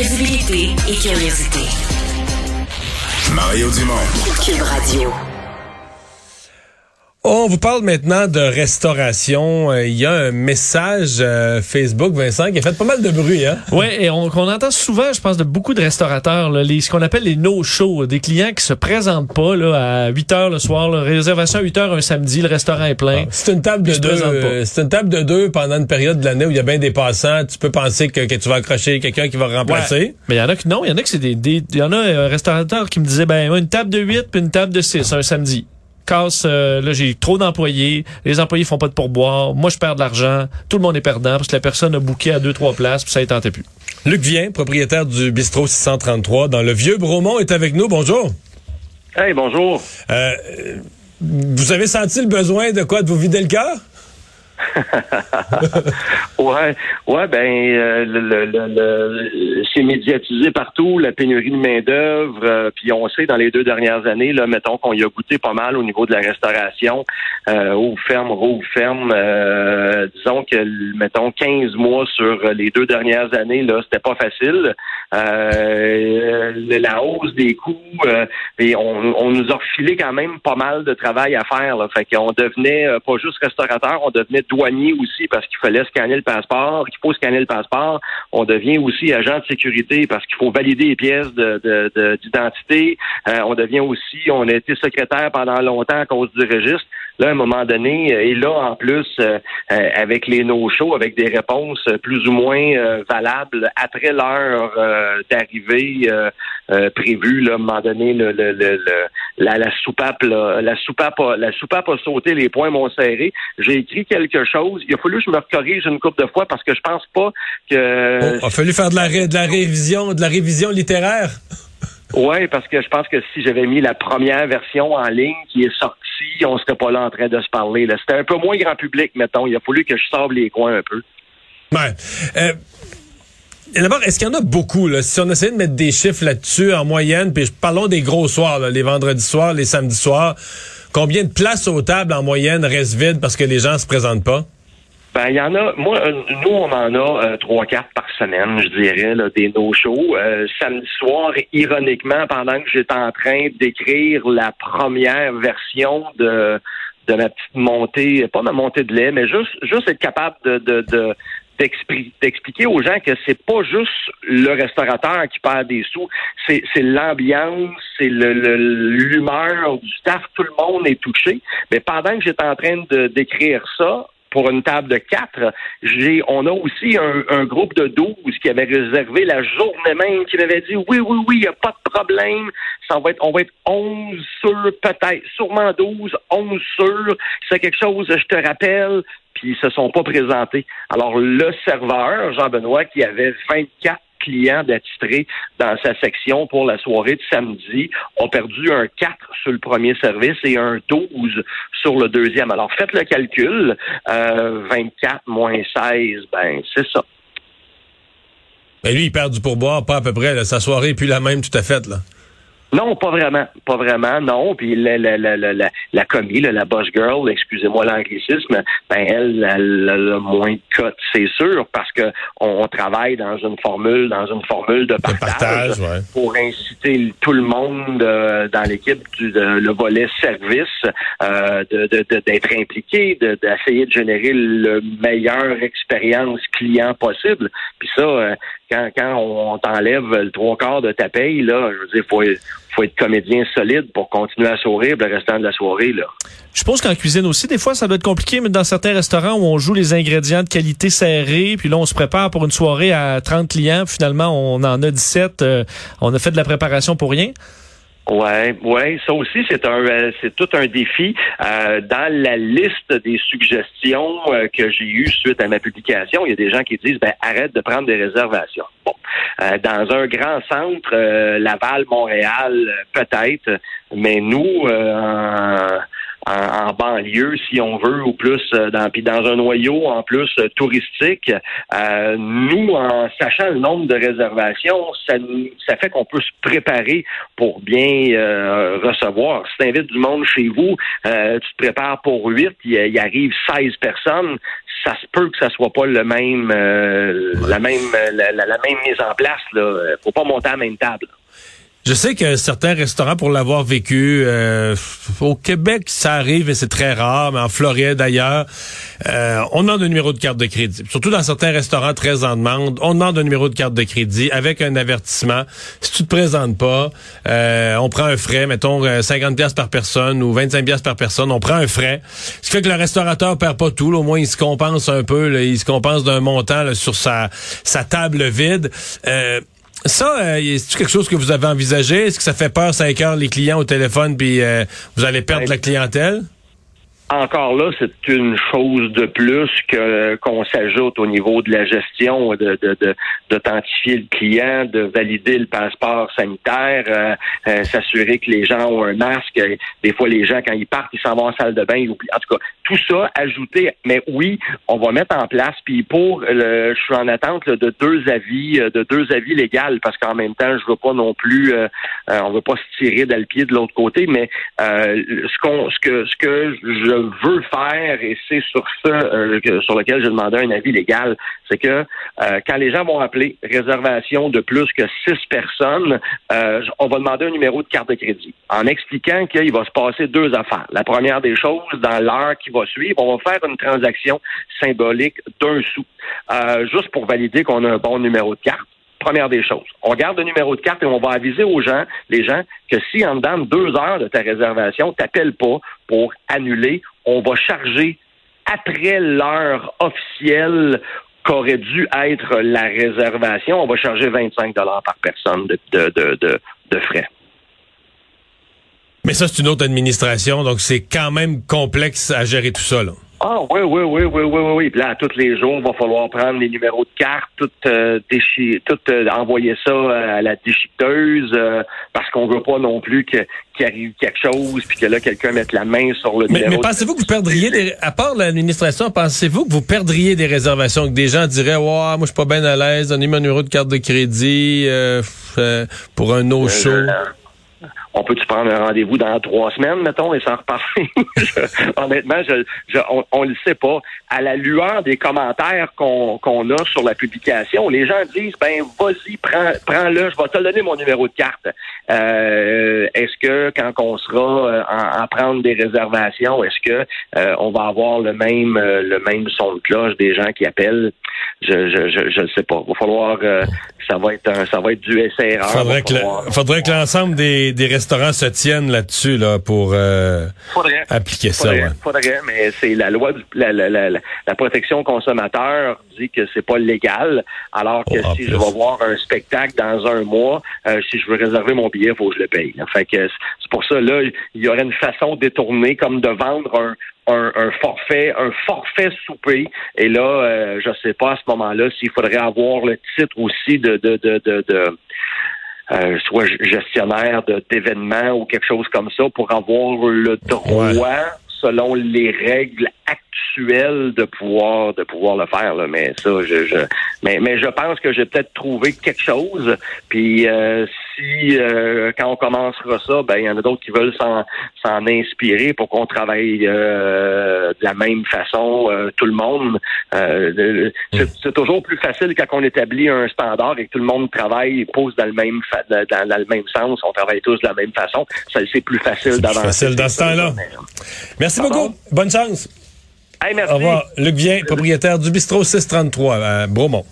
Crédibilité et curiosité. Mario Dumont. Cube Radio. On vous parle maintenant de restauration. Euh, Il y a un message euh, Facebook, Vincent, qui a fait pas mal de bruit. Hein? Oui, et on, qu'on entend souvent, je pense, de beaucoup de restaurateurs, là, les, ce qu'on appelle les no-shows, des clients qui se présentent pas là, à 8 heures le soir, là, réservation à 8 heures un samedi, le restaurant est plein. C'est une table de deux. euh, C'est une table de deux pendant une période de l'année où il y a bien des passants. Tu peux penser que, que tu vas accrocher quelqu'un qui va remplacer. Ouais. Mais il y en a que non, il y en a que c'est des, il y en a un restaurateur qui me disait ben une table de 8 puis une table de 6 un samedi. Casse euh, là j'ai trop d'employés, les employés font pas de pourboire, moi je perds de l'argent, tout le monde est perdant parce que la personne a booké à deux trois places puis ça ne tentait plus. Luc Vien, propriétaire du bistrot 633 dans le Vieux Bromont, est avec nous. Bonjour. Hey, bonjour. Euh, vous avez senti le besoin de quoi? De vous vider le cœur? Ouais, ouais, ben, euh, le, c'est médiatisé partout, la pénurie de main d'œuvre. euh, puis on sait dans les deux dernières années, là, mettons qu'on y a goûté pas mal au niveau de la restauration, euh, ouvre ferme, rouvre ferme. euh, disons que, mettons, 15 mois sur les deux dernières années, là, c'était pas facile. La hausse des coûts, et on, nous a refilé quand même pas mal de travail à faire. Fait qu'on devenait pas juste restaurateur, on devenait douanier aussi parce qu'il fallait scanner le passeport, qu'il faut scanner le passeport. On devient aussi agent de sécurité parce qu'il faut valider les pièces de, de- de- d'identité. Euh, on devient aussi, on a été secrétaire pendant longtemps à cause du registre. Là, à un moment donné, euh, et là, en plus, euh, euh, avec les no-shows, avec des réponses euh, plus ou moins euh, valables après l'heure euh, d'arrivée prévue, là, à un moment donné, le, le, le, la, la soupape, là, la soupape, a, la soupape a sauté, les poings m'ont serré. J'ai écrit quelque chose. Il a fallu que je me corrige une couple de fois parce que je pense pas que Oh, a fallu faire de la, ré- de la révision, de la révision littéraire? Oui, parce que je pense que si j'avais mis la première version en ligne qui est sortie, on serait pas là en train de se parler. C'était un peu moins grand public, mettons. Il a fallu que je sauve les coins un peu. Euh, D'abord, est-ce qu'il y en a beaucoup? Là? Si on essayait de mettre des chiffres là-dessus en moyenne, puis parlons des gros soirs, les vendredis soirs, les samedis soirs, combien de places aux tables en moyenne restent vides parce que les gens se présentent pas? Ben, il y en a, moi, nous, on en a euh, trois, quatre par semaine, je dirais, là, des no-shows. Euh, samedi soir, ironiquement, pendant que j'étais en train d'écrire la première version de, de ma petite montée, pas ma montée de lait, mais juste, juste être capable de, de, de d'expli- d'expliquer aux gens que c'est pas juste le restaurateur qui perd des sous, c'est l'ambiance, c'est le le- l'humeur du staff, tout le monde est touché. Mais pendant que j'étais en train de d'écrire ça, pour une table de quatre, j'ai, on a aussi un, un groupe de 12 qui avait réservé la journée même, qui m'avait dit oui, oui, oui, il n'y a pas de problème. Ça va être, on va être 11 sur peut-être, sûrement 12, 11 sur. C'est quelque chose, je te rappelle, puis ils se sont pas présentés. Alors, le serveur, Jean-Benoît, qui avait 24 clients d'attitrés dans sa section pour la soirée de samedi ont perdu un 4 sur le premier service et un 12 sur le deuxième. Alors, faites le calcul. Euh, 24 moins 16, ben, c'est ça. Ben lui, il perd du pourboire, pas à peu près. Sa soirée est plus la même tout à fait. Là. Non, pas vraiment. Pas vraiment, non. Puis la, la, la, la, la, la commis, la boss girl, excusez-moi l'anglicisme, ben elle, elle, elle a moins de cotes, c'est sûr, parce que on, travaille dans une formule, dans une formule de partage, partage, ouais. pour inciter tout le monde euh, dans l'équipe du de- le volet service euh, de, de- de- d'être impliqué, de- d'essayer de, générer le meilleure expérience client possible. Puis ça, euh, quand, quand on t'enlève le trois quarts de ta paye, là, je veux dire, faut faut être comédien solide pour continuer à sourire le restant de la soirée. Là. Je suppose qu'en cuisine aussi, des fois, ça doit être compliqué, mais dans certains restaurants où on joue les ingrédients de qualité serrés, puis là, on se prépare pour une soirée à 30 clients, puis finalement, on en a 17, euh, on a fait de la préparation pour rien. Ouais, ouais, ça aussi c'est un euh, c'est tout un défi. Euh, dans la liste des suggestions euh, que j'ai eues suite à ma publication, il y a des gens qui disent ben arrête de prendre des réservations. Bon, Euh, dans un grand centre, euh, Laval, Montréal, peut-être, mais nous en, en, banlieue, si on veut, ou plus dans puis dans un noyau en plus touristique. nous, en sachant le nombre de réservations, ça, ça fait qu'on peut se préparer pour bien recevoir. Si tu invites du monde chez vous, tu te prépares pour huit, il, il arrive 16 personnes ça se peut que ça soit pas le même, euh, la même, la, même mise en place. Là. Faut pas monter à la même table. Je sais que certains restaurants, pour l'avoir vécu, euh, au Québec, ça arrive et c'est très rare, mais en Floride, ailleurs, euh, on demande un numéro de carte de crédit. Surtout dans certains restaurants très en demande, on demande un numéro de carte de crédit avec un avertissement. Si tu te présentes pas, euh, on prend un frais, mettons 50 pièces par personne ou 25 pièces par personne, on prend un frais. Ce qui fait que le restaurateur perd pas tout, au moins il se compense un peu, il se compense d'un montant sur sa, sa table vide. Ça, euh, est-ce quelque chose que vous avez envisagé? Est-ce que ça fait peur, ça écœure les clients au téléphone, puis euh, vous allez perdre la clientèle? Encore là, c'est une chose de plus que qu'on s'ajoute au niveau de la gestion, de d'authentifier de, le client, de valider le passeport sanitaire, euh, euh, s'assurer que les gens ont un masque. Des fois, les gens, quand ils partent, ils s'en vont en salle de bain, ils oublient. En tout cas, tout ça ajouté. Mais oui, on va mettre en place. Puis pour le, je suis en attente de deux avis, euh, de deux avis légaux, parce qu'en même temps, je veux pas non plus, on veut pas se tirer dans le pied de l'autre côté. Mais ce qu'on, ce que, ce que je veux faire, et c'est sur ça euh, sur lequel j'ai demandé un avis légal, c'est que euh, quand les gens vont appeler réservation de plus que six personnes, euh, on va demander un numéro de carte de crédit en expliquant qu'il va se passer deux affaires. La première des choses, dans l'heure qui va suivre, on va faire une transaction symbolique d'un sou, juste pour valider qu'on a un bon numéro de carte. Première des choses. On garde le numéro de carte et on va aviser aux gens, les gens, que si en dedans de deux heures de ta réservation, t'appelles pas pour annuler, on va charger après l'heure officielle qu'aurait dû être la réservation, on va charger 25 dollars par personne de, frais. Mais ça, c'est une autre administration, donc c'est quand même complexe à gérer tout ça. Ah oui, oui, oui, oui, oui, oui, oui. Puis là, tous les jours, il va falloir prendre les numéros de carte, tout, euh, tout euh, envoyer ça à la déchiqueteuse, euh, parce qu'on veut pas non plus qu'il arrive quelque chose, puis que là, quelqu'un mette la main sur le mais, Mais pensez-vous que vous perdriez, des, à part l'administration, pensez-vous que vous perdriez des réservations, que des gens diraient, ouais, moi, je suis pas bien à l'aise, donnez-moi un numéro de carte de crédit pour un no-show on peut-tu prendre un rendez-vous dans trois semaines, mettons, et s'en reparler? honnêtement, je, on ne le sait pas. À la lueur des commentaires qu'on a sur la publication, les gens disent, ben, vas-y, prends, prends-le, je vais te donner mon numéro de carte. Euh, est-ce que quand on sera euh, en, prendre des réservations, est-ce que euh, on va avoir le même le même son de cloche des gens qui appellent? Je je je, je sais pas. Il va falloir ça va être un, ça va être du SRA. Faudrait que, faudrait que l'ensemble des, des restaurants se tiennent là-dessus là pour euh, appliquer ça. Ouais. Faudrait, mais c'est la loi la, la, la, la, protection consommateur dit que c'est pas légal, alors que oh, si je vais voir un spectacle dans un mois, euh, si je veux réserver mon billet, il faut que je le paye. Fait que c'est pour ça là, il y aurait une façon détournée comme de vendre un un, forfait, un forfait souper. Et là, euh, je sais pas à ce moment-là s'il faudrait avoir le titre aussi de, de, de, de, euh, soit gestionnaire d'événements ou quelque chose comme ça pour avoir le droit, selon les règles actuelles, de pouvoir de pouvoir le faire. Là. Mais ça, je, je mais, mais je pense que j'ai peut-être trouvé quelque chose. Puis euh, si euh, quand on commencera ça, ben il y en a d'autres qui veulent s'en, inspirer pour qu'on travaille euh, de la même façon tout le monde. c'est, toujours plus facile quand on établit un standard et que tout le monde travaille et pose dans le même dans, le même sens. On travaille tous de la même façon. Ça, c'est plus facile d'avancer. Facile dans ce temps-là. Merci beaucoup. Bonne chance. merci. Au revoir. Luc Vien, propriétaire du bistrot 633 à Bromont.